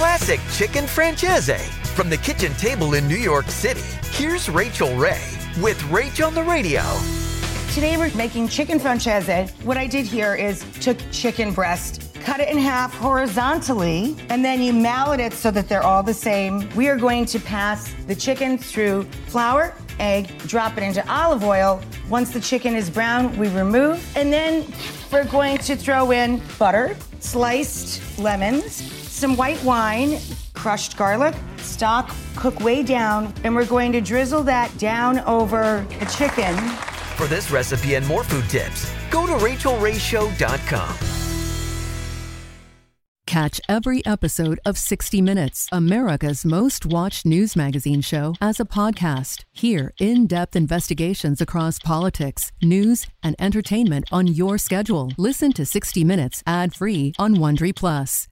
Classic Chicken Francese. From the kitchen table in New York City, here's Rachael Ray with Rach on the Radio. Today we're making chicken francese. What I did here is took chicken breast, cut it in half horizontally, and then you mallet it so that they're all the same. We are going to pass the chicken through flour, egg, drop it into olive oil. Once the chicken is brown, we remove, and then we're going to throw in butter, sliced lemons, some white wine, crushed garlic, stock, cook way down, and we're going to drizzle that down over the chicken. For this recipe and more food tips, go to rachaelrayshow.com. Catch every episode of 60 Minutes, America's most watched news magazine show, as a podcast. Hear in depth investigations across politics, news, and entertainment on your schedule. Listen to 60 Minutes ad free on Wondery Plus.